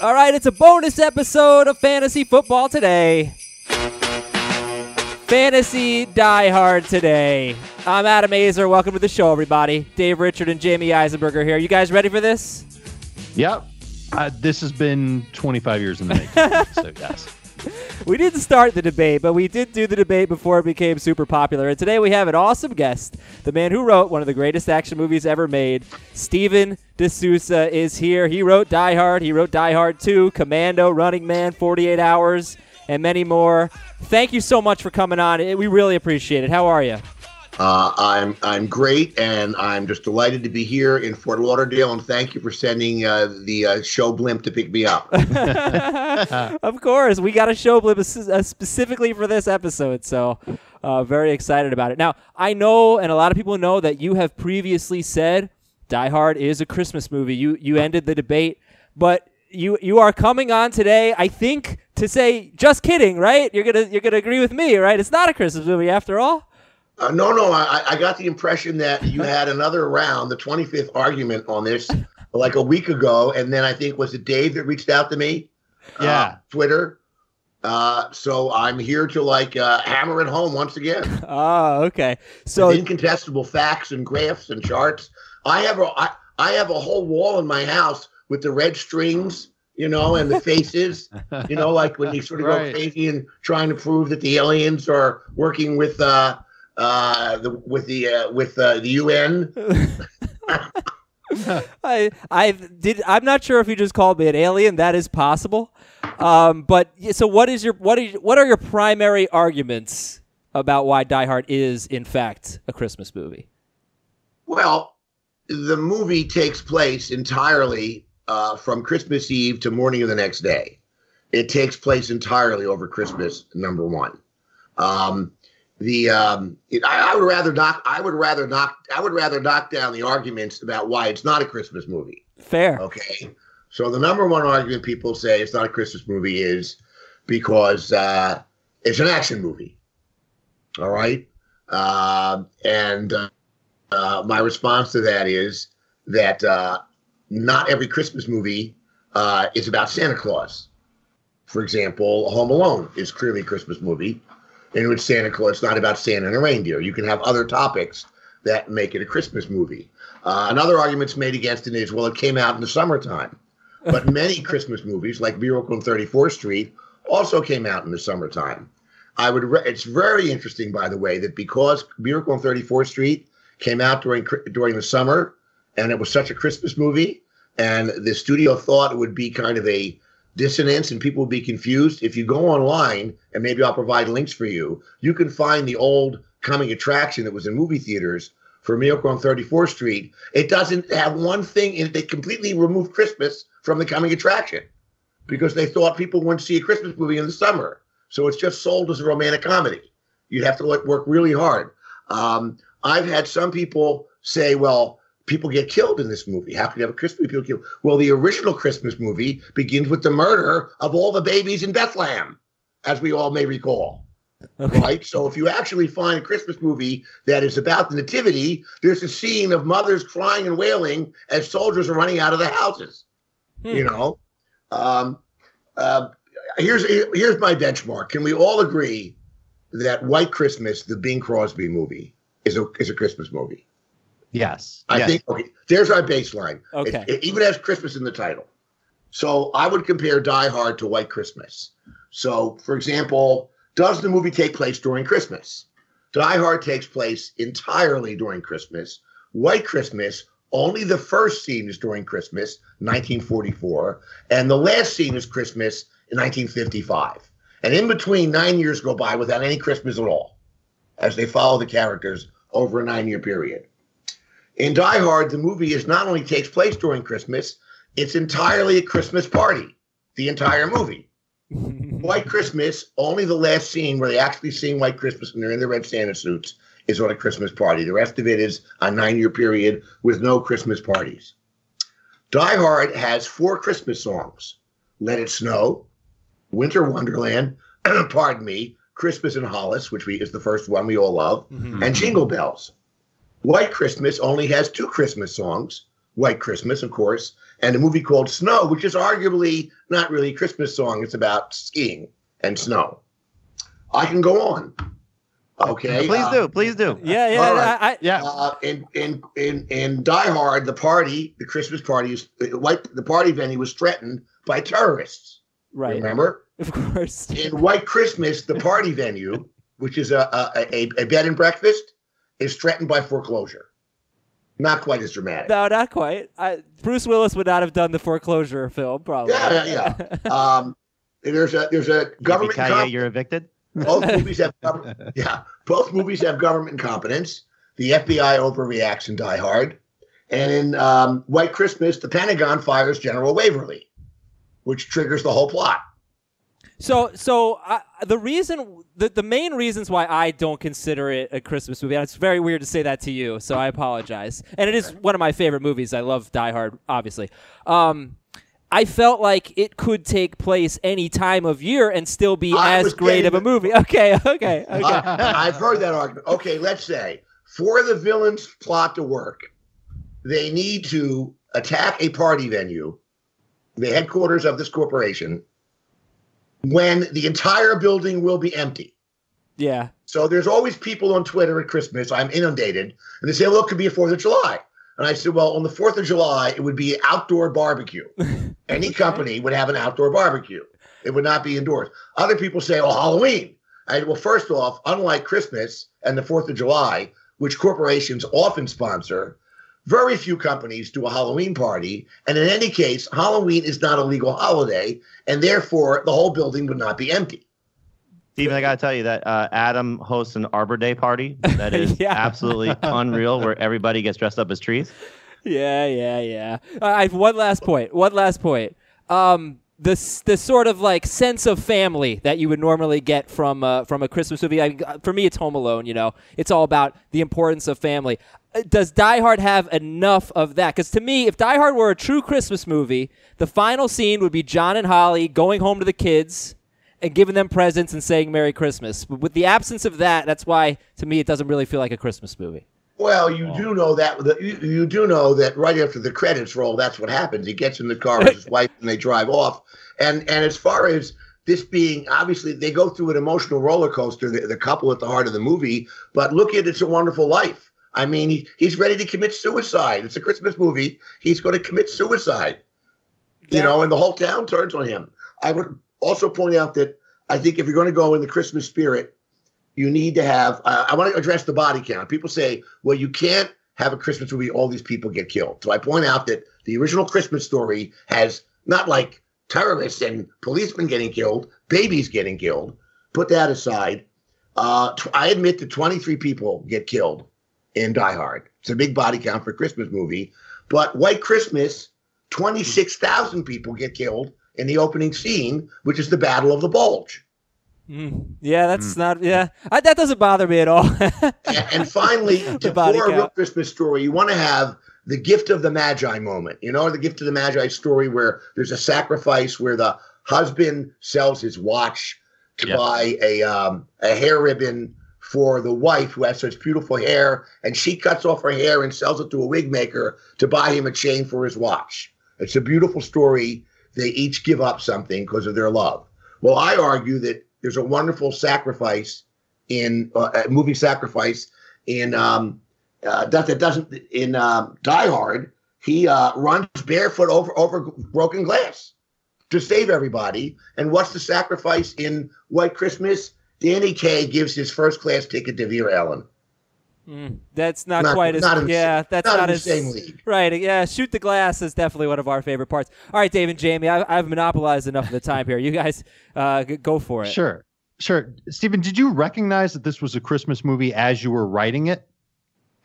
All right, it's a bonus episode of Fantasy Football today. Fantasy Die Hard today. I'm Adam Aizer. Welcome to the show, everybody. Dave Richard and Jamey Eisenberger here. You guys ready for this? Yep. Uh, this has been 25 years in the making. so, yes. We didn't start the debate, but we did do the debate before it became super popular. And today we have an awesome guest. The man who wrote one of the greatest action movies ever made, Steven de Souza, is here. He wrote Die Hard. He wrote Die Hard 2, Commando, Running Man, 48 Hours, and many more. Thank you so much for coming on. We really appreciate it. How are you? Uh, I'm I'm great, and I'm just delighted to be here in Fort Lauderdale. And thank you for sending uh, the uh, show blimp to pick me up. of course, we got a show blimp uh, specifically for this episode, so uh, very excited about it. Now, I know, and a lot of people know that you have previously said Die Hard is a Christmas movie. You you ended the debate, but you you are coming on today. I think to say just kidding, right? You're gonna you're gonna agree with me, right? It's not a Christmas movie after all. Uh, no, no, I, I got the impression that you had another round, the 25th argument on this, like a week ago, and then I think was it Dave that reached out to me? Yeah, uh, Twitter. Uh, so I'm here to like uh, hammer it home once again. Oh, okay. So With incontestable facts and graphs and charts. I have a I, I have a whole wall in my house with the red strings, you know, and the faces, you know, like when you sort of right. go crazy and trying to prove that the aliens are working with uh uh, the, with the uh, with uh, the UN. I I did. I'm not sure if you just called me an alien. That is possible. Um, but so what is your what is what are your primary arguments about why Die Hard is in fact a Christmas movie? Well, the movie takes place entirely uh, from Christmas Eve to morning of the next day. It takes place entirely over Christmas. Number one. Um, the um, it, I, I, would rather knock I would rather knock I would rather knock down the arguments about why it's not a Christmas movie. Fair. Okay. So the number one argument people say it's not a Christmas movie is because uh, it's an action movie. All right. Uh, and uh, uh my response to that is that uh, not every Christmas movie uh, is about Santa Claus. For example, Home Alone is clearly a Christmas movie in which Santa Claus, it's not about Santa and a reindeer. You can have other topics that make it a Christmas movie. Uh, another argument's made against it is, well, it came out in the summertime. But many Christmas movies, like Miracle on 34th Street, also came out in the summertime. I would. Re- it's very interesting, by the way, that because Miracle on 34th Street came out during during the summer, and it was such a Christmas movie, and the studio thought it would be kind of a dissonance and people will be confused. If you go online, and maybe I'll provide links for you, you can find the old coming attraction that was in movie theaters for Miracle on 34th Street. It doesn't have one thing in it. They completely removed Christmas from the coming attraction because they thought people wouldn't see a Christmas movie in the summer. So it's just sold as a romantic comedy. You'd have to work really hard. Um, I've had some people say, well, people get killed in this movie. How can you have a Christmas movie people killed? Well, the original Christmas movie begins with the murder of all the babies in Bethlehem, as we all may recall. Okay. Right? So if you actually find a Christmas movie that is about the nativity, there's a scene of mothers crying and wailing as soldiers are running out of the houses. Hmm. You know? Um, uh, here's here's my benchmark. Can we all agree that White Christmas, the Bing Crosby movie, is a is a Christmas movie? Yes. I yes. think okay. There's our baseline. Okay. It, it, even has Christmas in the title. So I would compare Die Hard to White Christmas. So, for example, does the movie take place during Christmas? Die Hard takes place entirely during Christmas. White Christmas, only the first scene is during Christmas, 1944, and the last scene is Christmas in 1955. And in between, nine years go by without any Christmas at all, as they follow the characters over a nine-year period. In Die Hard, the movie is not only takes place during Christmas, it's entirely a Christmas party. The entire movie. White Christmas, only the last scene where they actually sing White Christmas and they're in their red Santa suits is on a Christmas party. The rest of it is a nine year period with no Christmas parties. Die Hard has four Christmas songs Let It Snow, Winter Wonderland, pardon me, Christmas in Hollis, which we, is the first one we all love, mm-hmm. and Jingle Bells. White Christmas only has two Christmas songs White Christmas, of course, and a movie called Snow, which is arguably not really a Christmas song. It's about skiing and snow. I can go on. Okay. Please uh, do. Please do. Yeah, yeah. All right. I, I, Yeah. Uh, in in in in Die Hard, the party, the Christmas party, is uh, white. The party venue was threatened by terrorists. right. Remember, Of course. in White Christmas, the party venue, which is a a, a a bed and breakfast, is threatened by foreclosure. Not quite as dramatic. No, not quite. I, Bruce Willis would not have done the foreclosure film, probably. Yeah, yeah, Um, there's a there's a government. Yippee-ki-yay, you're evicted. both movies have government, yeah, both movies have government incompetence. The FBI overreacts in Die Hard, and in um, White Christmas, the Pentagon fires General Waverly, which triggers the whole plot. So, so the reason, the, the main reasons why I don't consider it a Christmas movie, and it's very weird to say that to you, so I apologize. And it is one of my favorite movies. I love Die Hard, obviously. Um, I felt like it could take place any time of year and still be I as great of a movie. Okay, okay, okay. Uh, I've heard that argument. Okay, let's say for the villain's plot to work, they need to attack a party venue, the headquarters of this corporation, when the entire building will be empty. yeah, So there's always people on Twitter at Christmas. I'm inundated, and they say, "Well, it could be a Fourth of July." And I said, "Well, on the Fourth of July, it would be outdoor barbecue. Any company would have an outdoor barbecue. It would not be indoors." Other people say, "Oh, Halloween." I well, first off, unlike Christmas and the Fourth of July, which corporations often sponsor, very few companies do a Halloween party. And in any case, Halloween is not a legal holiday, and therefore the whole building would not be empty. Steven, I gotta tell you that uh, Adam hosts an Arbor Day party that is Yeah. absolutely unreal, where everybody gets dressed up as trees. yeah, yeah, yeah. Uh, I have one last point. One last point. Um, the the sort of like sense of family that you would normally get from uh, from a Christmas movie. I, for me, it's Home Alone. You know, it's all about the importance of family. Uh, Does Die Hard have enough of that? Because to me, if Die Hard were a true Christmas movie, the final scene would be John and Holly going home to the kids and giving them presents and saying Merry Christmas. But with the absence of that, that's why to me it doesn't really feel like a Christmas movie. Well, you oh. do know that that- you, you do know that right after the credits roll, that's what happens. He gets in the car with his wife and they drive off. And and as far as this being obviously they go through an emotional roller coaster, the, the couple at the heart of the movie. But look at It's a Wonderful Life. I mean, he, he's ready to commit suicide. It's a Christmas movie. He's going to commit suicide. You know, and the whole town turns on him. I would also point out that I think if you're going to go in the Christmas spirit, you need to have. Uh, I want to address the body count. People say, well, you can't have a Christmas movie, all these people get killed. So I point out that the original Christmas story has not like terrorists and policemen getting killed, babies getting killed. Put that aside. Uh, tw- I admit that 23 people get killed in Die Hard. It's a big body count for a Christmas movie. But White Christmas, 26,000 people get killed in the opening scene, which is the Battle of the Bulge. Mm. Yeah, that's not. Yeah, I, that doesn't bother me at all. and, and finally, The to body for a real. Christmas story, you want to have the gift of the Magi moment. You know, the gift of the Magi story where there's a sacrifice where the husband sells his watch to Yeah. buy a um, a hair ribbon for the wife who has such beautiful hair, and she cuts off her hair and sells it to a wig maker to buy him a chain for his watch. It's a beautiful story. They each give up something because of their love. Well, I argue that there's a wonderful sacrifice in uh, a movie sacrifice in um, uh, that that doesn't in um, Die Hard. He uh, runs barefoot over over broken glass to save everybody. And what's the sacrifice in White Christmas? Danny Kaye gives his first class ticket to Vera Ellen. Mm, that's not, Not- quite as. not in yeah, that's not not, in the as same league. Right. Yeah. Shoot the glass is definitely one of our favorite parts. All right, Dave and Jamey, I, I've monopolized enough of the time here. You guys, uh, go for it. Sure. Sure. Stephen, did you recognize that this was a Christmas movie as you were writing it?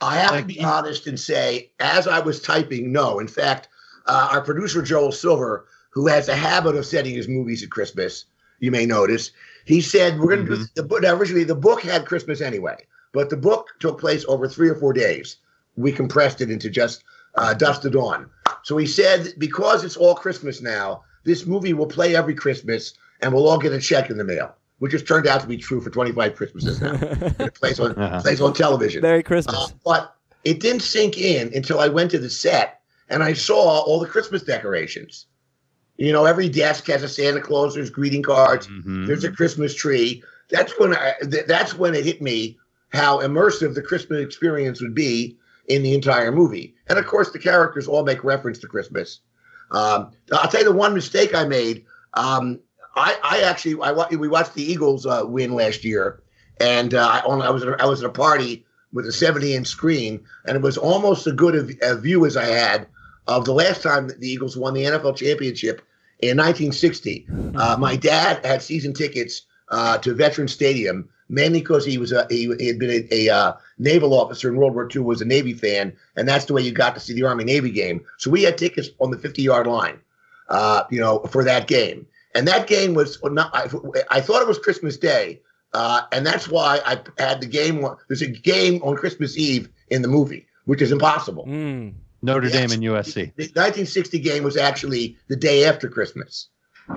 I have Like, to be you- honest and say, as I was typing, no. In fact, uh, our producer Joel Silver, who has a habit of setting his movies at Christmas, you may notice, he said we're going to do the book. Originally, the book had Christmas anyway, but the book took place over three or four days. We compressed it into just uh, dusk to dawn. So he said, because it's all Christmas now, this movie will play every Christmas, and we'll all get a check in the mail, which has turned out to be true for 25 Christmases now. it plays on Uh-huh. plays on television. Merry Christmas. Uh, but it didn't sink in until I went to the set and I saw all the Christmas decorations. You know, every desk has a Santa Claus. There's greeting cards. Mhm. There's a Christmas tree. That's when I. Th- that's when it hit me how immersive the Christmas experience would be in the entire movie. And of course, the characters all make reference to Christmas. Um, I'll tell you the one mistake I made. Um, I, I actually I we watched the Eagles uh, win last year, and uh, I, I was at a, I was at a party with a 70 inch screen, and it was almost as good a, a view as I had of the last time the Eagles won the NFL championship in 1960. Uh, my dad had season tickets uh, to Veteran Stadium mainly because he was a he, he had been a, a uh, naval officer in World War II, was a Navy fan, and that's the way you got to see the Army Navy game. So we had tickets on the 50 yard line, uh, you know, for that game. And that game was not. I, I thought it was Christmas Day, uh, and that's why I had the game. There's a game on Christmas Eve in the movie, which is impossible. Mm. Notre Yes. Dame and USC. The 1960 game was actually the day after Christmas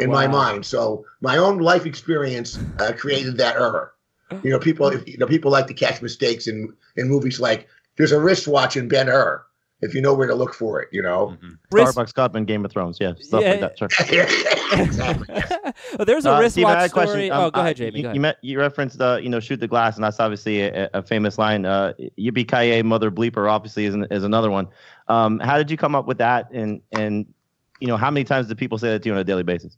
in my mind. So my own life experience uh, created that error. You know, people if, you know people like to catch mistakes in in movies like there's a wristwatch in Ben Hur if you know where to look for it. You know, Wrist- Starbucks Cup and Game of Thrones. Yeah, stuff Yeah. like that. Sure. exactly. well, there's a Uh, wristwatch Steve, I had a story. question. oh, Um, go ahead, Jamey. You, go ahead. you, met, you referenced, uh, you know, shoot the glass, and that's obviously a, a famous line. Uh, Yippee ki mother bleeper, obviously, is, an, is another one. Um, how did you come up with that? And and you know, how many times do people say that to you on a daily basis?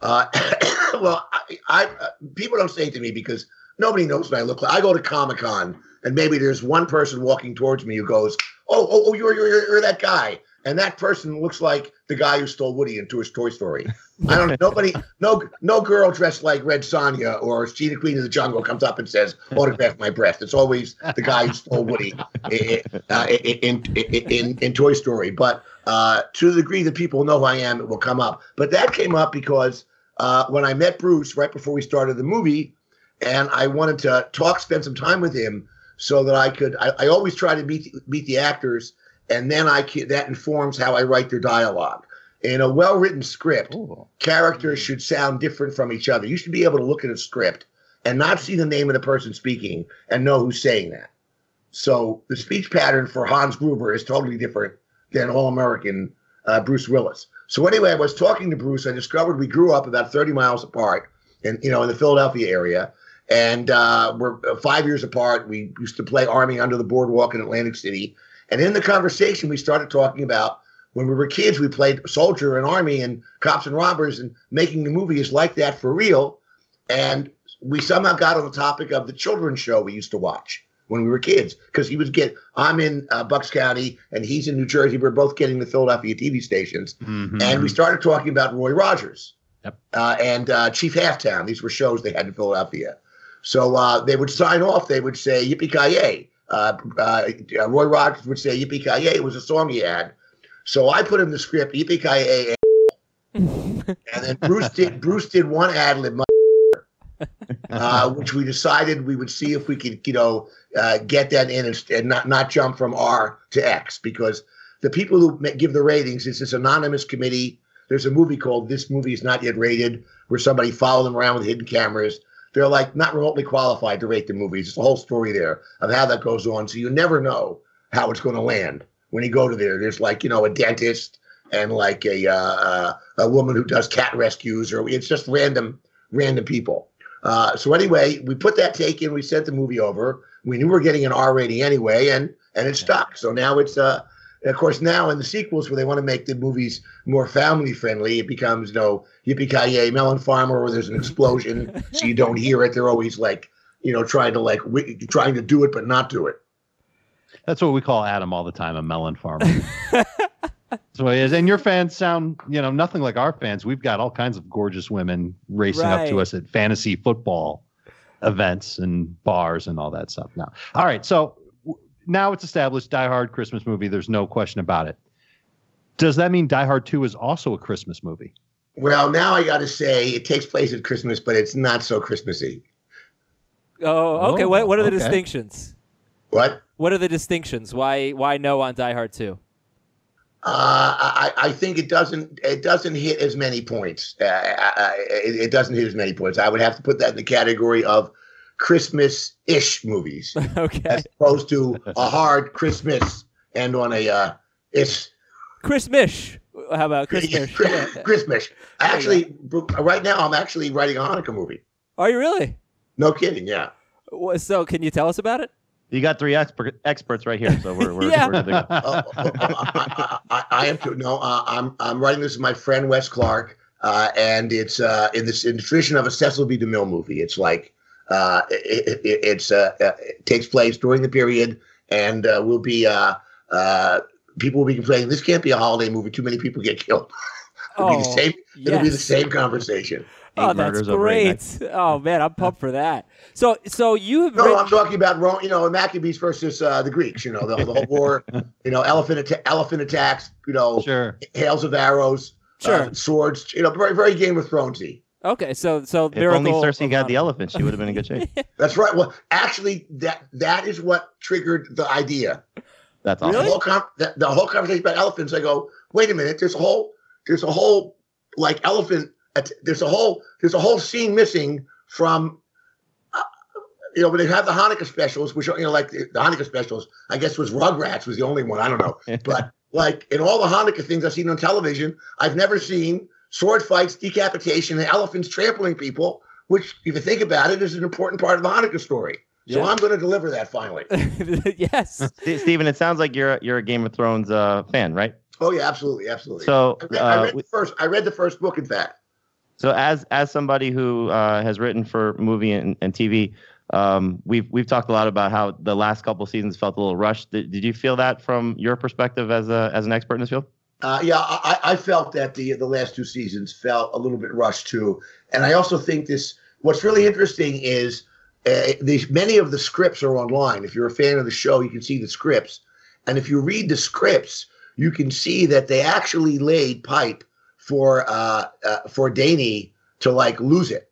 Uh, well, I, I uh, people don't say it to me because nobody knows what I look like. I go to Comic Con and maybe there's one person walking towards me who goes, "Oh, oh, oh you're, you're you're that guy," and that person looks like the guy who stole Woody into his Toy Story. I don't. nobody, no, no girl dressed like Red Sonja or Sheena Queen of the Jungle comes up and says, "Autograph my breast." It's always the guy who stole Woody in uh, in, in, in in Toy Story. But uh, to the degree that people know who I am, it will come up. But that came up because uh, when I met Bruce right before we started the movie, and I wanted to talk, spend some time with him, so that I could. I, I always try to meet meet the actors, and then I can, that informs how I write their dialogue. In a well written script, characters should sound different from each other. You should be able to look at a script and not see the name of the person speaking and know who's saying that. So the speech pattern for Hans Gruber is totally different than All American uh, Bruce Willis. So anyway, I was talking to Bruce. I discovered we grew up about 30 miles apart, in you know in the Philadelphia area, and uh, we're uh, five years apart. We used to play Army under the boardwalk in Atlantic City, and in the conversation we started talking about when we were kids. We played soldier and army and cops and robbers, and making the movie is like that for real. And we somehow got on the topic of the children's show we used to watch when we were kids because he was get I'm in uh, Bucks County and he's in New Jersey. We're both getting the Philadelphia TV stations, Mhm. and we started talking about Roy Rogers Yep. uh, and uh, Chief Halftown. These were shows they had in Philadelphia. So uh, they would sign off. They would say "Yippee ki yay." Uh, uh, Roy Rogers would say "Yippee ki yay." It was a song he had. So I put in the script "Yippee ki yay," and then Bruce did. Bruce did one ad lib uh, which we decided we would see if we could, you know, uh, get that in and, and not not jump from R to X because the people who give the ratings is this anonymous committee. There's a movie called "This Movie Is Not Yet Rated," where somebody followed them around with hidden cameras. They're like not remotely qualified to rate the movies. It's a whole story there of how that goes on. So you never know how it's going to land when you go to there. There's like you know a dentist and like a uh, a woman who does cat rescues, or it's just random random people. Uh, so anyway, we put that take in. We sent the movie over. We knew we were getting an R rating anyway, and and it stuck. So now it's uh, of course now in the sequels where they want to make the movies more family friendly, it becomes you know yippee ki yay melon farmer where there's an explosion, so you don't hear it. They're always like you know trying to like wi- trying to do it but not do it. That's what we call Adam all the time, a melon farmer. That's what he is. And your fans sound, you know, nothing like our fans. We've got all kinds of gorgeous women racing up to us at fantasy football events and bars and all that stuff. Now, all right. So w- now it's established Die Hard Christmas movie. There's no question about it. Does that mean Die Hard 2 is also a Christmas movie? Well, now I got to say it takes place at Christmas, but it's not so Christmassy. oh, okay. Oh, what what are the okay. distinctions? What? What are the distinctions? Why why no on Die Hard 2? Uh, I, I think it doesn't it doesn't hit as many points. Uh, I, I, it, it doesn't hit as many points. I would have to put that in the category of Christmas-ish movies, okay. as opposed to a hard Christmas and on a uh, ish Christmas. How about Christmas? Mish? Chris, Chris Actually, right now I'm actually writing a Hanukkah movie. Are you really? No kidding. Yeah. So, can you tell us about it? You got three expert, experts right here, so we're, we're, Yeah. we're to. Oh, oh, oh, I, I, I, I am too. No, uh, I'm I'm writing this with my friend Wes Clark, uh, and it's uh, in this in the tradition of a Cecil B. DeMille movie. It's like uh, it, it, it's uh, uh, it takes place during the period, and uh, will be uh, uh, people will be complaining this can't be a holiday movie. Too many people get killed. It'll be the Oh, same. It'll be the same conversation. Oh, Eight that's murders over eight great. Oh man, I'm pumped for that. So, so you have No, written- I'm talking about Rome. You know, Maccabees versus uh, the Greeks. You know, the, the whole war. You know, elephant atta- elephant attacks. You know, Sure. hails of arrows, Sure. uh, swords. You know, very very Game of Thronesy. Okay. So, so If only Cersei of had the Hanukkah. elephant, she would have been in good shape. That's right. Well, actually, that that is what triggered the idea. That's The awesome. Really? whole con- the, the whole conversation about elephants. I go, wait a minute. There's a whole there's a whole like elephant. att- There's a whole there's a whole scene missing from. uh, You know, when they have the Hanukkah specials, which are you know like the, the Hanukkah specials, I guess was Rugrats was the only one. I don't know, but like in all the Hanukkah things I've seen on television, I've never seen sword fights, decapitation, and elephants trampling people. Which, if you think about it, is an important part of the Hanukkah story. So Yeah. I'm going to deliver that finally. yes. Stephen. It sounds like you're you're a Game of Thrones uh, fan, right? Oh yeah, absolutely, absolutely. So, I read, I uh, read the first. I read the first book. In fact, So as as somebody who uh, has written for movie and, and TV, um, we've we've talked a lot about how the last couple seasons felt a little rushed. Did, did you feel that from your perspective as a as an expert in this field? Uh, yeah, I, I felt that the the last two seasons felt a little bit rushed too, and I also think this. What's really interesting is uh, these many of the scripts are online. If you're a fan of the show, you can see the scripts, and if you read the scripts, you can see that they actually laid pipe for uh, uh for Dany to like lose it.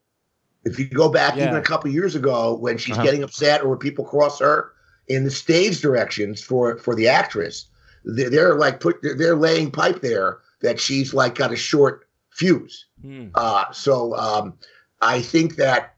If you go back Yeah. even a couple years ago when she's Uh-huh. getting upset or when people cross her in the stage directions for for the actress, they're, they're like put they're, laying pipe there that she's like got a short fuse. Hmm. Uh, so um, I think that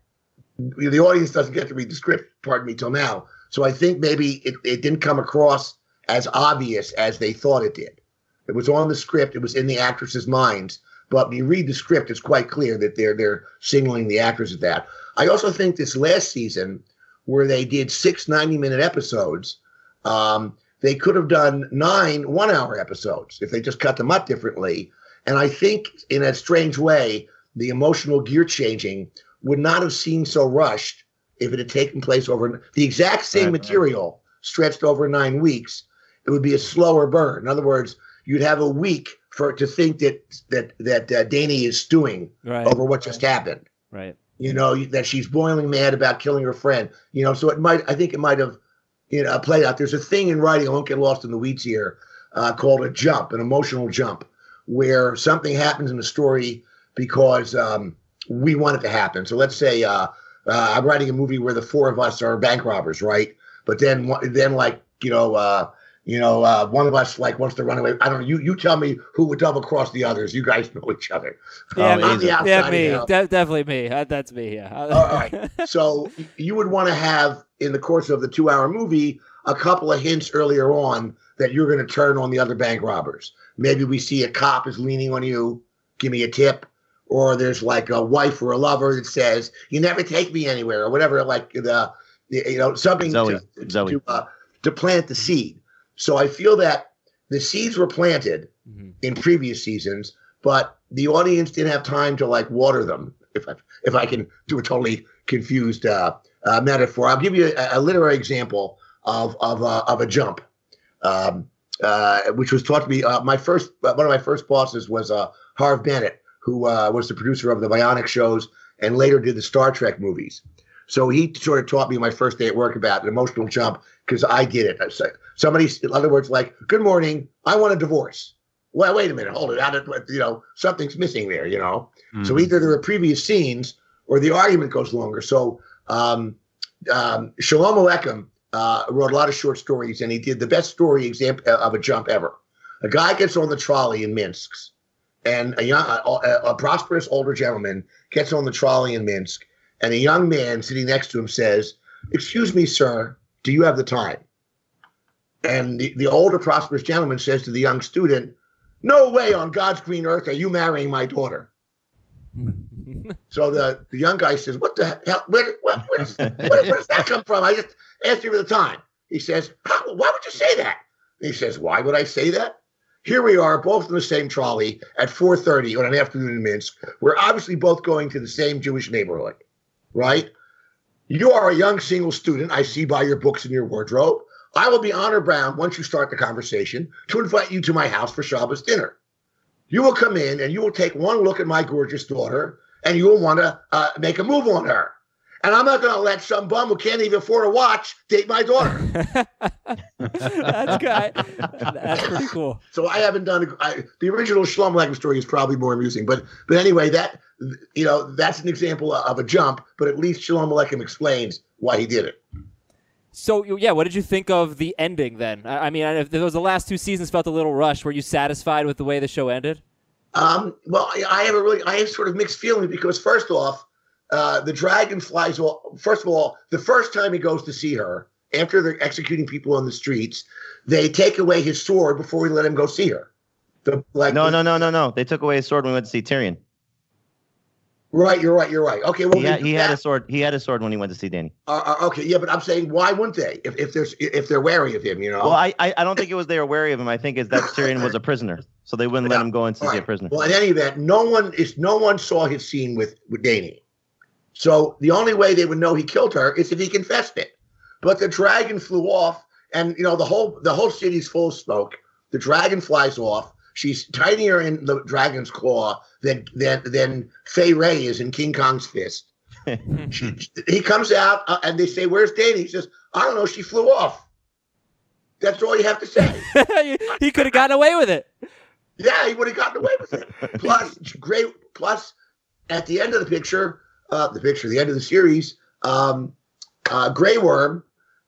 the audience doesn't get to read the script, pardon me, till now. So I think maybe it, it didn't come across as obvious as they thought it did. It was on the script, it was in the actresses' minds. But when you read the script, it's quite clear that they're they're signaling the actors at that. I also think this last season, where they did six 90 minute episodes, um, they could have done nine one hour episodes if they just cut them up differently. And I think, in a strange way, the emotional gear changing would not have seemed so rushed if it had taken place over the exact same Right, right. material stretched over nine weeks. It would be a slower burn. In other words, you'd have a week for to think that that that uh, Dany is stewing Right. over what just happened Right. you know that she's boiling mad about killing her friend you know so it might i think it might have you know played out. There's a thing in writing i won't get lost in the weeds here uh, called a jump an emotional jump where something happens in the story because um, we want it to happen. So let's say uh, uh, i'm writing a movie where the four of us are bank robbers right? But then then like you know uh, you know, uh, one of us like wants to run away. I don't know. You you tell me who would double cross the others. You guys know each other. Yeah, I'm me. on Yeah, me. De- definitely me. Uh, that's me. Yeah. All right. So you would want to have in the course of the two-hour movie a couple of hints earlier on that you're going to turn on the other bank robbers. Maybe we see a cop is leaning on you, give me a tip, or there's like a wife or a lover that says you never take me anywhere or whatever. Like the, the you know something Zoe. to, Zoe. to, uh, to plant the seed. So I feel that the seeds were planted Mhm. in previous seasons, but the audience didn't have time to like water them. If I if I can do a totally confused uh, uh, metaphor, I'll give you a, a literary example of of uh, of a jump, um, uh, which was taught to me. Uh, my first uh, one of my first bosses was uh, Harve Bennett, who uh, was the producer of the Bionic shows and later did the Star Trek movies. So he sort of taught me my first day at work about an emotional jump because I did it. I said, somebody, in other words, like, "Good morning, I want a divorce." Well, wait a minute, hold it. How did you know something's missing there? You know. So Mhm. either there are previous scenes or the argument goes longer. So um, um, Shalom Aleichem uh, wrote a lot of short stories, and he did the best story example of a jump ever. A guy gets on the trolley in Minsk, and a young, a, a prosperous older gentleman gets on the trolley in Minsk, and a young man sitting next to him says, "Excuse me, sir, do you have the time?" And the, the older prosperous gentleman says to the young student, No way on God's green earth are you marrying my daughter. so the, the young guy says, What the hell? Where, where, does, where, where does that come from? I just asked you for the time. He says, Why would you say that? And he says, Why would I say that? Here we are, both in the same trolley at 4:30 on an afternoon in Minsk. We're obviously both going to the same Jewish neighborhood, right? You are a young single student. I see by your books and your wardrobe. I will be honor bound once you start the conversation to invite you to my house for Shabbos dinner. You will come in and you will take one look at my gorgeous daughter and you will want to uh, make a move on her. And I'm not going to let some bum who can't even afford a watch date my daughter. that's good. That's pretty cool. So I haven't done I, the original Shalom Aleichem story is probably more amusing, but but anyway, that you know that's an example of a jump. But at least Shalom Aleichem explains why he did it. So yeah, what did you think of the ending then? I, I mean, if those the last two seasons felt a little rushed, were you satisfied with the way the show ended? Um, well, I have a really, I have sort of mixed feelings because first off, uh, the dragon flies. Well, first of all, the first time he goes to see her, after they're executing people on the streets, they take away his sword before we let him go see her. The, like no, no, no, no, no. They took away his sword when we went to see Tyrion. Right, you're right, you're right. Okay, well, he, had, he had, a sword. He had a sword when he went to see Dany. Uh, uh, okay, yeah, but I'm saying, why wouldn't they? If, if there's if they're wary of him, you know. Well, I I, I don't think it was they were wary of him. I think it's that Tyrion was a prisoner, so they wouldn't yeah. let him go and see right. a prisoner. Well, in any event, no one is no one saw his scene with with Dany. So the only way they would know he killed her is if he confessed it. But the dragon flew off, and you know the whole the whole city's full of smoke. The dragon flies off. She's tinier in the dragon's claw than than than Fay Wray is in King Kong's fist. she, he comes out, uh, and they say, "Where's Dany?" He says, "I don't know. She flew off." That's all you have to say. he could have gotten away with it. Yeah, he would have gotten away with it. Plus, great. Plus, at the end of the picture, uh, the picture, the end of the series, um, uh, Grey Worm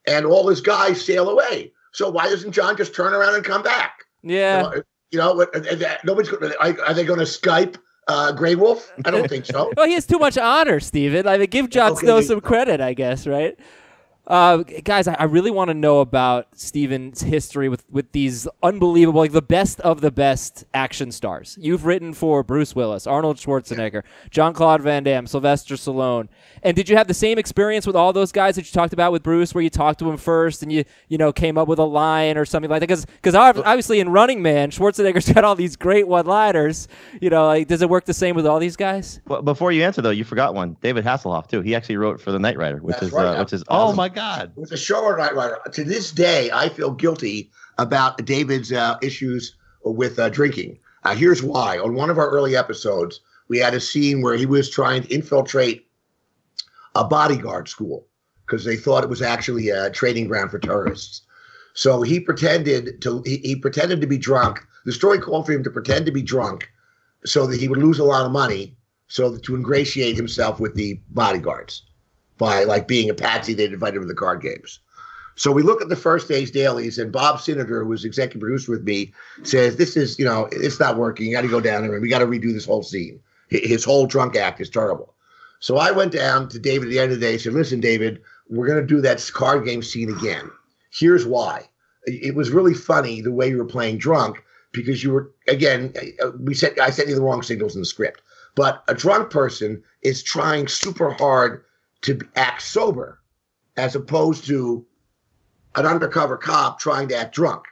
and all his guys sail away. So why doesn't Jon just turn around and come back? Yeah. You know, you know nobody's going. Are they going to Skype uh, Grey Wolf? I don't think so. well, he has too much honor, Steven. I mean, give Jon okay, Snow some credit, I guess, right? Uh, guys, I, I really want to know about Steven's history with, with these unbelievable, like the best of the best action stars. You've written for Bruce Willis, Arnold Schwarzenegger, Jean-Claude Van Damme, Sylvester Stallone. And did you have the same experience with all those guys that you talked about with Bruce, where you talked to him first and you you know came up with a line or something like that? Because because obviously in Running Man, Schwarzenegger's got all these great one-liners. You know, like does it work the same with all these guys? Well, before you answer though, you forgot one. David Hasselhoff too. He actually wrote for the Knight Rider, which That's is right. uh, which is oh awesome. oh my God. With the show Knight To this day, I feel guilty about David's uh, issues with uh, drinking. Uh, here's why. On one of our early episodes, we had a scene where he was trying to infiltrate a bodyguard school because they thought it was actually a training ground for terrorists. So he pretended to he, he pretended to be drunk. The story called for him to pretend to be drunk so that he would lose a lot of money so that, to ingratiate himself with the bodyguards by like being a patsy they'd invite him to the card games. So we look at the first day's dailies, and Bob Senator, who was executive producer with me, says, This is, you know, it's not working. You got to go down there and we got to redo this whole scene. His whole drunk act is terrible. So I went down to David at the end of the day and said, Listen, David, we're going to do that card game scene again. Here's why. It was really funny the way you were playing drunk because you were, again, uh, uh, we said, I sent you the wrong signals in the script. But a drunk person is trying super hard to act sober as opposed to an undercover cop trying to act drunk.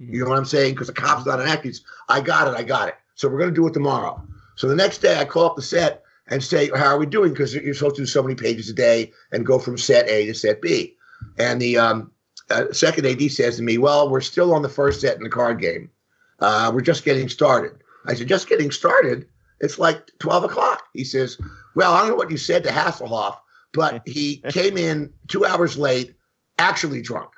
Mm-hmm. You know what I'm saying? Because a cop's not an actor. I got it. I got it. So we're going to do it tomorrow. So the next day I call up the set and say, how are we doing? Because you're supposed to do so many pages a day and go from set A to set B. And the um, uh, second AD says to me, well, we're still on the first set in the card game. Uh, we're just getting started. I said, just getting started? It's like 12 o'clock. He says, well, I don't know what you said to Hasselhoff, but he came in two hours late, actually drunk.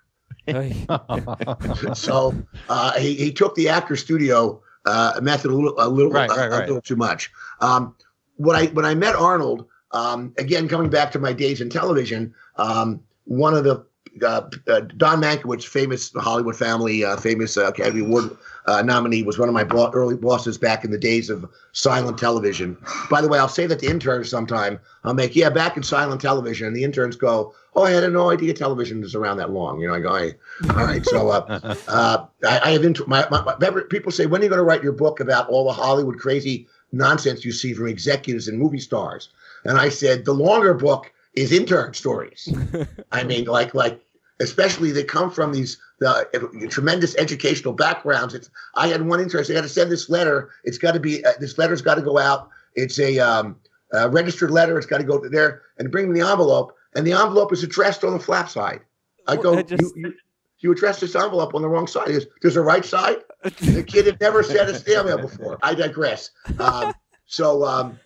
so uh, he, he took the actor studio uh, method a little a little right, right, right. a little too much. Um, when I when I met Arnold, um, again coming back to my days in television, um, one of the uh, uh, Don Mankiewicz, famous Hollywood family, uh, famous uh, Academy Award uh, nominee, was one of my bo- early bosses back in the days of silent television. By the way, I'll say that to interns sometime. I'll make, yeah, back in silent television. And the interns go, Oh, I had no idea television is around that long. You know, I go, hey, all right. So uh, uh, I, I have into my, my, my people say, when are you going to write your book about all the Hollywood crazy nonsense you see from executives and movie stars? And I said, the longer book is intern stories. I mean, like like especially they come from these uh, tremendous educational backgrounds. It's I had one interest. I got to send this letter. It's got to be uh, this letter's got to go out. It's a, um, a registered letter. It's got to go there and bring me the envelope. And the envelope is addressed on the flap side. I go, I just... you, you, you addressed this envelope on the wrong side. There's, there's a right side. the kid had never said a snail mail before. I digress. Um, so um,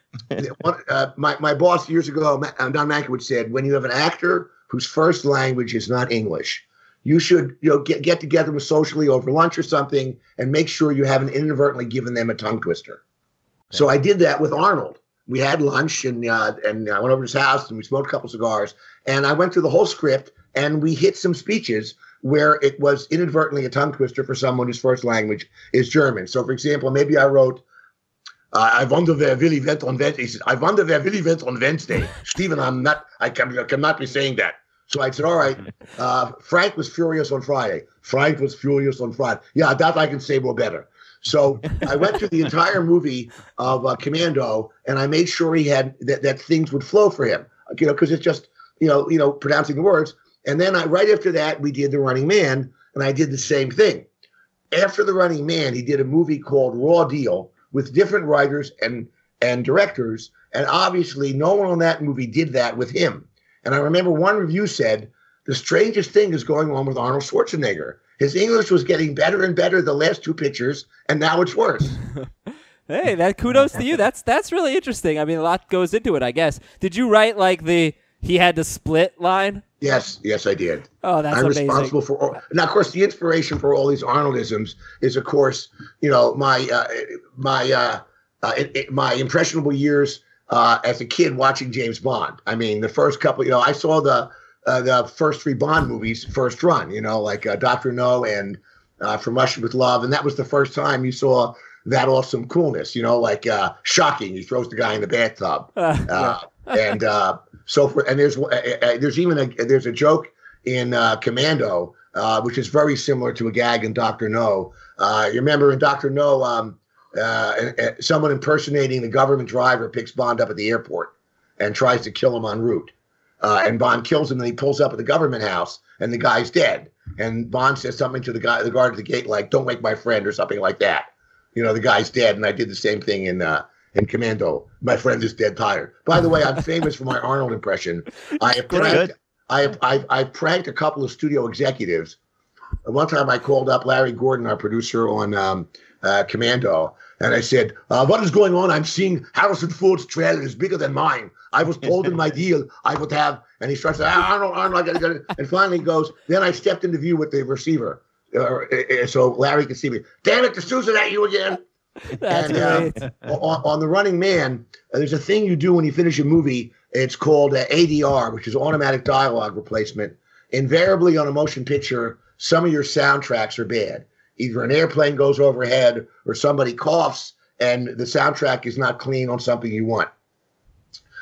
uh, my, my boss years ago, uh, Don Mankiewicz said, when you have an actor whose first language is not English, you should you know get, get together with socially over lunch or something and make sure you haven't inadvertently given them a tongue twister. So I did that with Arnold. We had lunch and uh, and I went over to his house and we smoked a couple cigars and I went through the whole script and we hit some speeches where it was inadvertently a tongue twister for someone whose first language is German. So for example, maybe I wrote uh, I wonder where Willy went on Wednesday. He said, I wonder where Willy went on Wednesday. Stephen, I'm not, I, can, I cannot be saying that. So I said, all right, uh, Frank was furious on Friday. Frank was furious on Friday. Yeah, that I can say more better. So I went through the entire movie of uh, Commando, and I made sure he had that, that things would flow for him. You know, because it's just you know you know pronouncing the words. And then I right after that we did The Running Man, and I did the same thing. After The Running Man, he did a movie called Raw Deal, with different writers and and directors, and obviously no one on that movie did that with him. And I remember one review said the strangest thing is going on with Arnold Schwarzenegger. His English was getting better and better the last two pictures, and now it's worse. hey, that kudos to you. That's that's really interesting. I mean, a lot goes into it, I guess. Did you write like the he had to split line? Yes, yes, I did. Oh, that's I'm amazing. responsible for. All, now, of course, the inspiration for all these Arnoldisms is, of course, you know, my uh, my uh, uh, it, it, my impressionable years uh, as a kid watching James Bond. I mean, the first couple, you know, I saw the uh, the first three Bond movies first run. You know, like uh, Doctor No and From Russia with Love, and that was the first time you saw that awesome coolness. You know, like shocking. He throws the guy in the bathtub, yeah. and so forth. and there's uh, uh, there's even a there's a joke in uh, Commando, uh, which is very similar to a gag in Doctor No. Uh, you remember in Doctor No, um, uh, someone impersonating the government driver picks Bond up at the airport and tries to kill him en route. and Bond kills him, and he pulls up at the government house, and the guy's dead. And Bond says something to the guy, the guard at the gate, like "Don't wake my friend" or something like that. You know, the guy's dead, and I did the same thing in in Commando. My friend is dead tired. By the way, I'm famous for my Arnold impression. I have pranked, I have, I, I pranked a couple of studio executives. One time I called up Larry Gordon, our producer on um, uh, Commando, and I said, uh, "What is going on? I'm seeing Harrison Ford's trailer is bigger than mine. I was told in my deal I would have." And he starts saying, "Arnold, Arnold, I to And finally goes. Then I stepped into view with the receiver, uh, uh so Larry could see me. Damn it, de Souza at you again. That's and, great. Uh, on, on, the Running Man, uh, there's a thing you do when you finish a movie. It's called uh, ADR, which is automatic dialogue replacement. Invariably, on a motion picture, some of your soundtracks are bad. Either an airplane goes overhead or somebody coughs, and the soundtrack is not clean on something you want.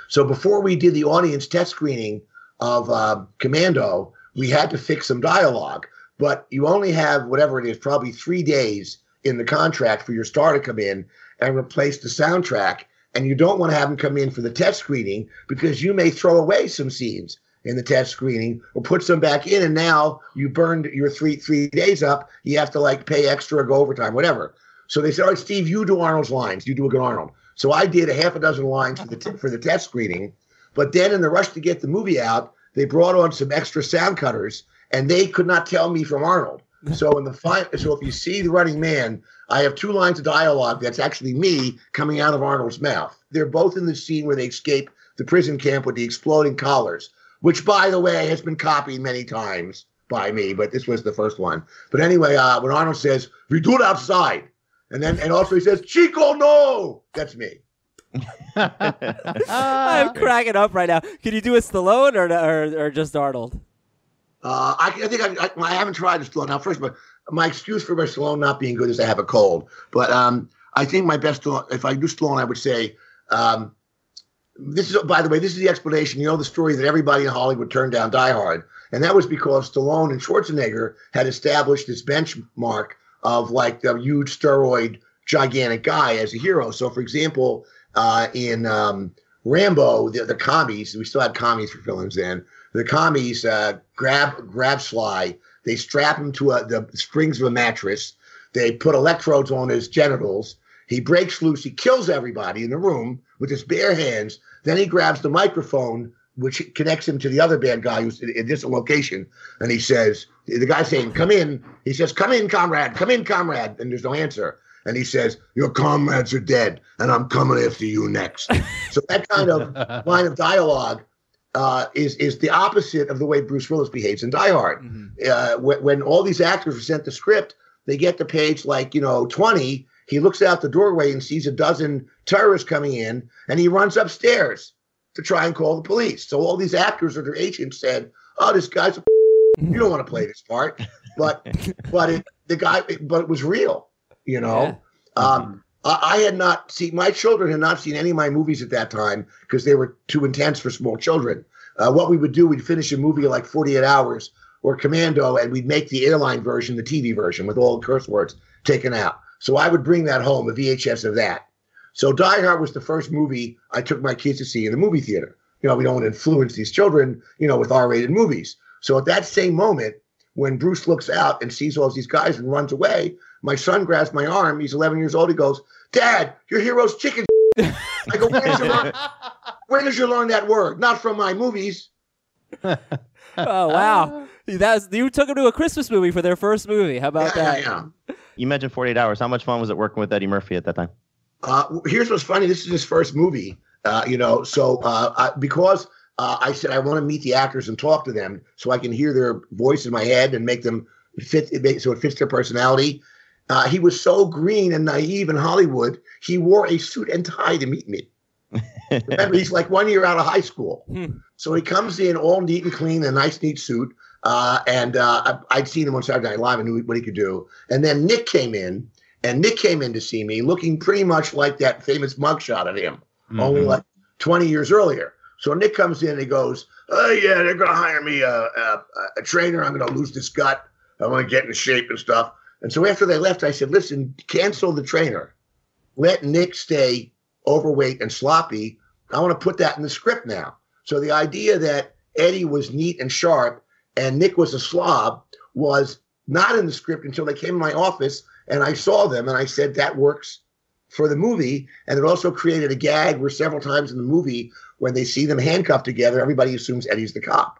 So before we did the audience test screening of uh, Commando, we had to fix some dialogue. But you only have whatever it is, probably three days in the contract for your star to come in and replace the soundtrack. And you don't want to have them come in for the test screening because you may throw away some scenes in the test screening or put them back in. And now you burned your three three days up. You have to like pay extra or go overtime, whatever. So they said, all right, Steve, you do Arnold's lines. You do a good Arnold. So I did a half a dozen lines for the, t- for the test screening. But then in the rush to get the movie out, they brought on some extra sound cutters and they could not tell me from Arnold. So in the final, so if you see the running man, I have two lines of dialogue that's actually me coming out of Arnold's mouth. They're both in the scene where they escape the prison camp with the exploding collars, which, by the way, has been copied many times by me, but this was the first one. But anyway, uh, when Arnold says, "We do it outside," and then and also he says, "Chico, no," that's me. I'm cracking up right now. Can you do a Stallone or or, or just Arnold? Uh, I, I, think I, I, I, haven't tried to Stallone. Now, first, but my excuse for my Stallone not being good is I have a cold. But um, I think my best, if I do Stallone, I would say, um, this is, by the way, this is the explanation. You know the story that everybody in Hollywood turned down Die Hard, and that was because Stallone and Schwarzenegger had established this benchmark of like the huge steroid gigantic guy as a hero. So, for example, uh, in um, Rambo, the, the commies, we still had commies for villains then. The commies uh, grab grab Sly. They strap him to a, the springs of a mattress. They put electrodes on his genitals. He breaks loose. He kills everybody in the room with his bare hands. Then he grabs the microphone, which connects him to the other bad guy who's in a different location. And he says, the guy's saying, come in. He says, come in, comrade. Come in, comrade. And there's no answer. And he says, your comrades are dead, and I'm coming after you next. so that kind of line of dialogue uh, is is the opposite of the way Bruce Willis behaves in Die Hard. Mhm. Uh, when, when all these actors are sent the script, they get to page like you know twenty. He looks out the doorway and sees a dozen terrorists coming in, and he runs upstairs to try and call the police. So all these actors or their agents said, "Oh, this guy's a you don't want to play this part," but but it, the guy but it was real, you know. Um, I, I had not seen my children had not seen any of my movies at that time because they were too intense for small children. Uh, what we would do, we'd finish a movie in like 48 hours or Commando, and we'd make the airline version, the TV version, with all the curse words taken out. So I would bring that home, a VHS of that. So Die Hard was the first movie I took my kids to see in the movie theater. You know, we don't want to influence these children, you know, with R-rated movies. So at that same moment, when Bruce looks out and sees all these guys and runs away, my son grabs my arm. He's 11 years old. He goes, "Dad, your hero's chicken." I go, "Where did you learn? Where did you learn that word? Not from my movies." oh wow, uh. that's you took him to a Christmas movie for their first movie. How about Yeah, that? yeah, yeah. You mentioned 48 hours. How much fun was it working with Eddie Murphy at that time? Uh, here's what's funny. This is his first movie, uh, you know. So uh, I, because uh, I said I want to meet the actors and talk to them, so I can hear their voice in my head and make them fit, so it fits their personality. Uh, he was so green and naive in Hollywood. He wore a suit and tie to meet me. Remember, he's like one year out of high school. Hmm. So he comes in all neat and clean, a nice, neat suit. Uh, and uh, I, I'd seen him on Saturday Night Live. and knew what he could do. And then Nick came in, and Nick came in to see me, looking pretty much like that famous mugshot of him, only Mhm. like 20 years earlier. So Nick comes in and he goes, "Oh yeah, they're gonna hire me a, a, a trainer. I'm gonna lose this gut. I want to get in shape and stuff." And so after they left, I said, "Listen, cancel the trainer. Let Nick stay overweight and sloppy. I want to put that in the script now." So the idea that Eddie was neat and sharp and Nick was a slob was not in the script until they came to my office and I saw them and I said that works for the movie. And it also created a gag where several times in the movie when they see them handcuffed together, everybody assumes Eddie's the cop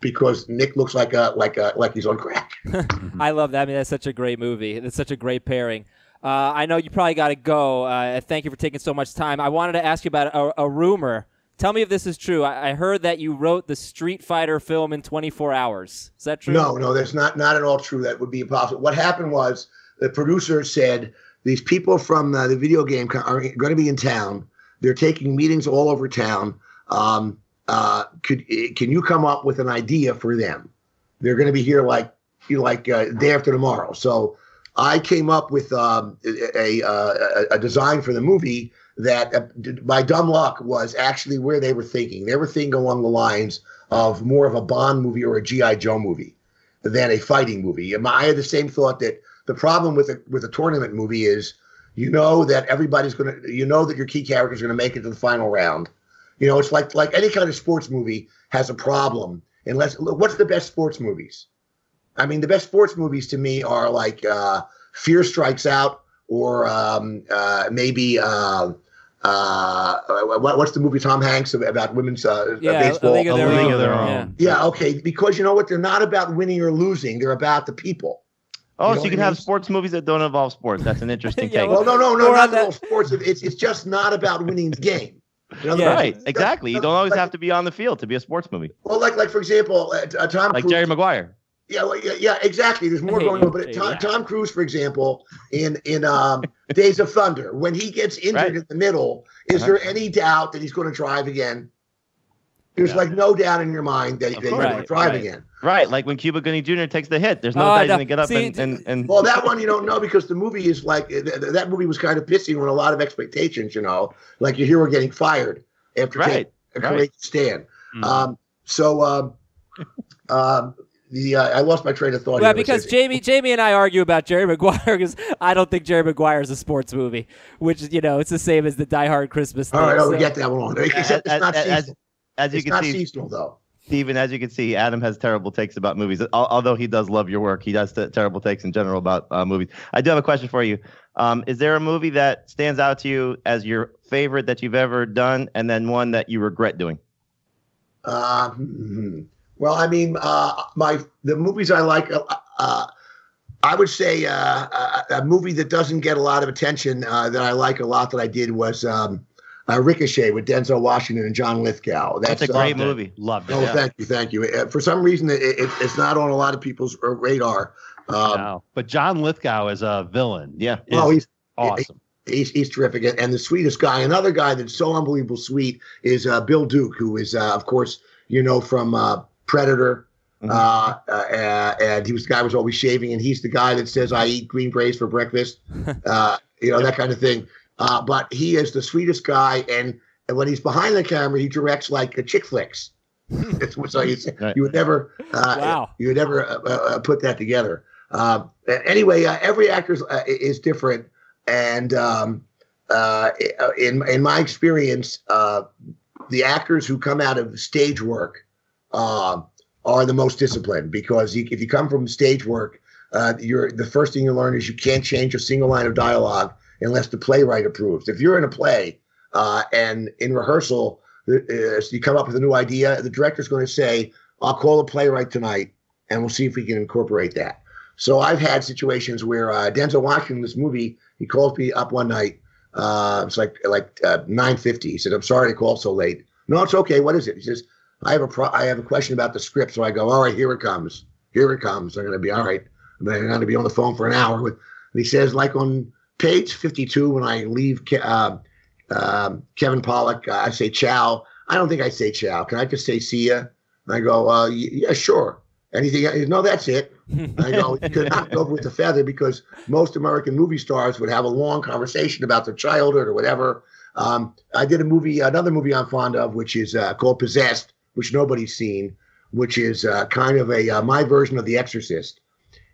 because Nick looks like a like a like he's on crack. I love that. I mean, that's such a great movie. It's such a great pairing. Uh, I know you probably got to go. Uh, thank you for taking so much time. I wanted to ask you about a, a rumor. Tell me if this is true. I, I heard that you wrote the Street Fighter film in 24 hours. Is that true? No, no, that's not not at all true. That would be impossible. What happened was the producer said these people from uh, the video game are going to be in town. They're taking meetings all over town. Um, uh, could can you come up with an idea for them? They're going to be here like you know, like uh, day after tomorrow. So I came up with um, a, a a design for the movie that, uh, dumb luck, was actually where they were thinking. They were thinking along the lines of more of a Bond movie or a GI Joe movie than a fighting movie. And I had the same thought that the problem with a with a tournament movie is you know that everybody's gonna you know that your key characters are gonna make it to the final round. You know, it's like like any kind of sports movie has a problem unless what's the best sports movies? I mean, the best sports movies to me are like uh, Fear Strikes Out or um, uh, maybe uh, uh, what, what's the movie Tom Hanks about women's uh, Yeah, baseball? A League of Their League Own. of Their Yeah. Own. Yeah, okay, because you know what? They're not about winning or losing. They're about the people. Oh, You know so you can what I have mean? sports movies that don't involve sports. That's an interesting Yeah, take. well, Well, no, no, no, not on that- sports. It's it's just not about winning the game. In other Yeah. words, right, exactly. You don't always have to be on the field to be a sports movie. Well, like like for example, uh, uh, Tom Like Cruise. Jerry Maguire. Yeah, well, yeah, yeah, exactly. There's more Hey, going on, but hey, Tom, yeah. Tom Cruise, for example, in in um, Days of Thunder, when he gets injured Right. in the middle, is Uh-huh. there any doubt that he's going to drive again? There's Yeah. like no doubt in your mind that, that he's course. going to drive Right. again. Right, like when Cuba Gooding Jr. takes the hit. There's no Oh, doubt he's going to get up See, and, and, and Well, that one you don't know because the movie is like th- th- that movie was kind of pissing on a lot of expectations. You know, like your hero getting fired, after Right, taking a right. courageous stand. Mhm. Um, so um, um, the uh, I lost my train of thought. Yeah, because Jamey, Jamey and I argue about Jerry Maguire because I don't think Jerry Maguire is a sports movie, which you know it's the same as the Die Hard Christmas. all right, thing, oh, we so- get that one on. Except it's As- not as- as- seasonal. As you It's can not see, seasonal though. Steven, as you can see, Adam has terrible takes about movies. Although he does love your work, he does t- terrible takes in general about uh, movies. I do have a question for you. Um, is there a movie that stands out to you as your favorite that you've ever done, and then one that you regret doing? Uh, hmm. Well, I mean, uh, my the movies I like. Uh, uh, I would say uh, a, a movie that doesn't get a lot of attention uh, that I like a lot that I did was um, uh, Ricochet with Denzel Washington and John Lithgow. That's a uh, great movie. Loved it. Oh, Yeah. thank you, thank you. Uh, for some reason, it, it, it's not on a lot of people's uh, radar. Um, No. But John Lithgow is a villain. Yeah. oh, he's awesome. he's he's terrific, and, and the sweetest guy. Another guy that's so unbelievable sweet is uh, Bill Duke, who is, uh, of course, you know from uh, Predator. Mhm. Uh, uh, and he was the guy who was always shaving, and he's the guy that says, "I eat green berets for breakfast," uh, you know that kind of thing. Uh, but he is the sweetest guy, and, and when he's behind the camera, he directs like uh, chick flicks. So you, would never, uh, Wow. you would never uh, put that together. Um, anyway, uh, every actor uh, is different, and um, uh, in in my experience, uh, the actors who come out of stage work um, are the most disciplined because you, if you come from stage work, uh, you're the first thing you learn is you can't change a single line of dialogue unless the playwright approves. If you're in a play uh, and in rehearsal, uh, you come up with a new idea, the director's going to say, "I'll call the playwright tonight, and we'll see if we can incorporate that." So I've had situations where uh, Denzel Washington, this movie, he calls me up one night. Uh, it's like like uh, nine fifty. He said, "I'm sorry to call so late." No, it's okay. What is it? He says, "I have a pro- I have a question about the script." So I go, "All right, here it comes. Here it comes. I'm going to be all right. I'm going to be on the phone for an hour with." And he says, like on page fifty-two, when I leave Ke- uh, um, Kevin Pollak, uh, I say ciao. I don't think I say ciao. Can I just say see ya? And I go, uh, yeah, sure. Anything? else? No, that's it. I go, you could it over with a feather because most American movie stars would have a long conversation about their childhood or whatever. Um, I did a movie, another movie I'm fond of, which is uh, called Possessed, which nobody's seen, which is uh, kind of a uh, my version of The Exorcist.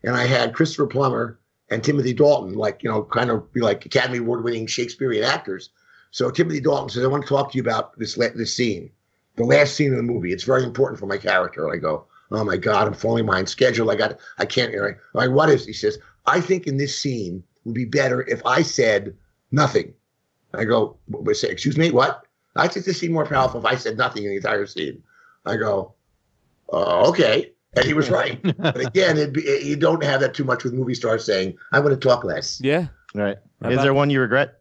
And I had Christopher Plummer and Timothy Dalton, like you know, kind of be like Academy Award-winning Shakespearean actors. So Timothy Dalton says, "I want to talk to you about this la- this scene, the last scene of the movie. It's very important for my character." I go, "Oh my God, I'm falling behind schedule. I got, I can't." Right, all right, what is? He says, "I think in this scene would be better if I said nothing." I go, "What- what- say, "Excuse me, what?" I think this scene more powerful if I said nothing in the entire scene. I go, uh, "Okay," and he was right. but again, it'd be, you don't have that too much with movie stars saying, I want to talk less." yeah. Right. How Is about- there one you regret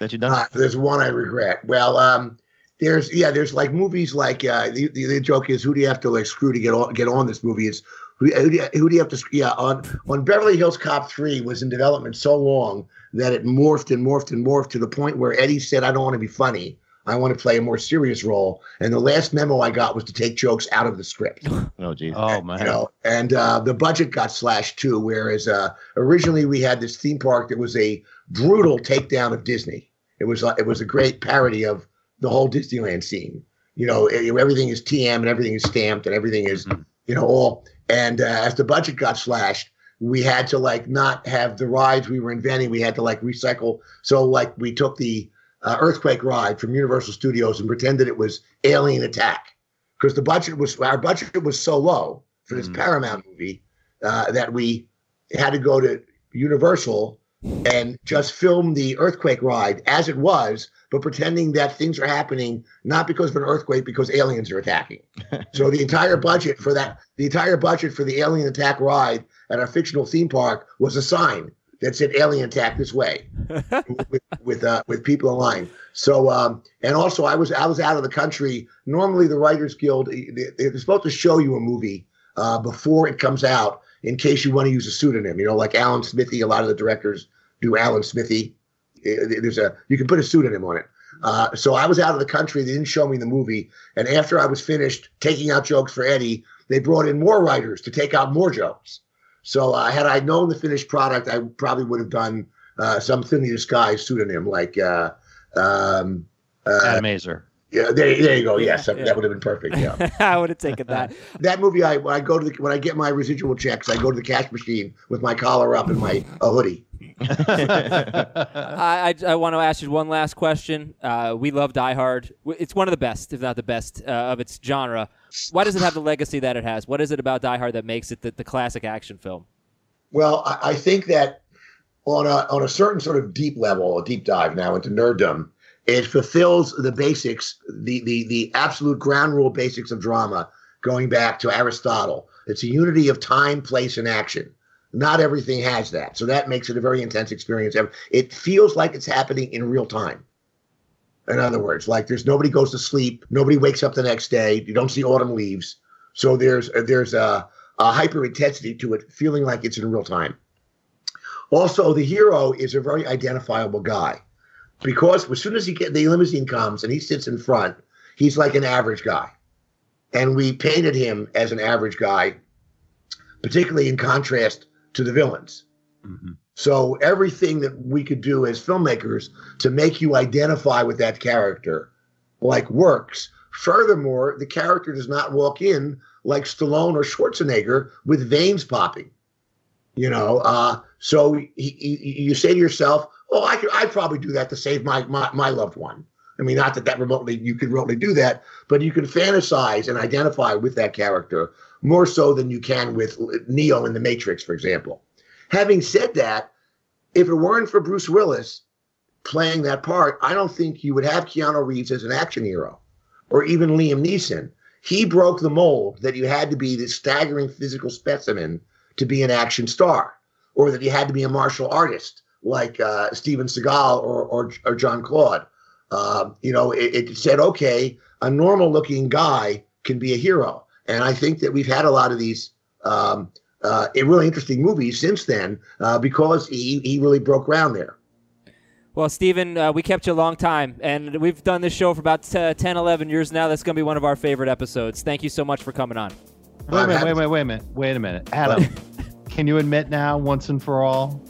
that you've done? Uh, there's one I regret. Well, um, there's yeah, there's like movies like uh, the, the the joke is who do you have to like screw to get on get on this movie? Is who, who, do you, who do you have to sc- yeah on on Beverly Hills Cop three was in development so long that it morphed and morphed and morphed to the point where Eddie said I don't want to be funny. I want to play a more serious role. And the last memo I got was to take jokes out of the script oh, geez. Oh man. you know and uh, the budget got slashed too whereas uh, originally we had this theme park that was a brutal takedown of disney it was uh, it was a great parody of the whole disneyland scene you know it- everything is tm and everything is stamped and everything is Mhm. you know all and uh, as the budget got slashed we had to like not have the rides we were inventing we had to like recycle so like we took the uh, earthquake ride from universal studios and pretended it was alien attack because the budget was our budget was so low for this Mhm. Paramount movie uh, that we had to go to Universal and just film the earthquake ride as it was, but pretending that things are happening not because of an earthquake, because aliens are attacking. so the entire budget for that, the entire budget for the alien attack ride at our fictional theme park was a sign that said "alien attack this way" with with, uh, with people in line. So um, and also I was I was out of the country. Normally the Writers Guild they, they're supposed to show you a movie uh, before it comes out in case you want to use a pseudonym. You know, like Alan Smithee. A lot of the directors do Alan Smithee. There's a you can put a pseudonym on it. Uh, so I was out of the country. They didn't show me the movie, and after I was finished taking out jokes for Eddie, they brought in more writers to take out more jokes. So uh, had I known the finished product, I probably would have done uh, some thinly disguised pseudonym like uh, um, uh, Adam Aizer. Yeah, there, there you go. Yes, Yeah, that, yeah. that would have been perfect. Yeah, I would have taken that. that movie. I when I go to the when I get my residual checks, I go to the cash machine with my collar up and my a hoodie. I, I, I want to ask you one last question. Uh, we love Die Hard. It's one of the best, if not the best, uh, of its genre. Why does it have the legacy that it has? What is it about Die Hard that makes it the, the classic action film? Well, I, I think that on a on a certain sort of deep level, a deep dive now into nerddom, it fulfills the basics, the the the absolute ground rule basics of drama, going back to Aristotle. It's a unity of time, place, and action. Not everything has that, so that makes it a very intense experience. It feels like it's happening in real time. In other words, like there's nobody goes to sleep, nobody wakes up the next day. You don't see autumn leaves, so there's uh, there's a, a hyper intensity to it, feeling like it's in real time. Also, the hero is a very identifiable guy because as soon as he get the limousine comes and he sits in front, he's like an average guy, and we painted him as an average guy, particularly in contrast to the villains. Mhm. So everything that we could do as filmmakers to make you identify with that character, like works. Furthermore, the character does not walk in like Stallone or Schwarzenegger with veins popping. You know, uh, so he, he, you say to yourself, "Oh, I could, I'd probably do that to save my, my my loved one." I mean, not that that remotely you could remotely do that, but you can fantasize and identify with that character more so than you can with Neo in the Matrix, for example. Having said that, if it weren't for Bruce Willis playing that part, I don't think you would have Keanu Reeves as an action hero or even Liam Neeson. He broke the mold that you had to be this staggering physical specimen to be an action star, or that you had to be a martial artist like uh, Steven Seagal or, or, or Jean-Claude. Um, you know, it, it said, okay, a normal looking guy can be a hero. And I think that we've had a lot of these um, uh, really interesting movies since then uh, because he, he really broke ground there. Well, Steven, uh, we kept you a long time, and we've done this show for about uh, 10, 11 years now. That's going to be one of our favorite episodes. Thank you so much for coming on. Wait a I'm minute, happy- wait, wait, wait a minute, wait a minute, Adam. can you admit now, once and for all,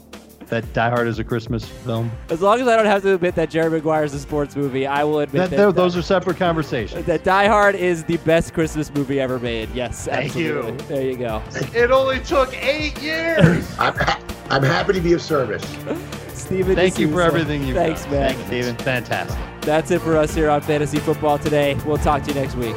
that Die Hard is a Christmas film? As long as I don't have to admit that Jerry Maguire is a sports movie, I will admit That, that, tho- those are separate conversations. that Die Hard is the best Christmas movie ever made. Yes, Thank you. absolutely. There you go. It only took eight years. I'm, ha- I'm happy to be of service. Steven Thank you for everything you've Thanks, done. man. Thanks, Steven. Fantastic. That's it for us here on Fantasy Football today. We'll talk to you next week.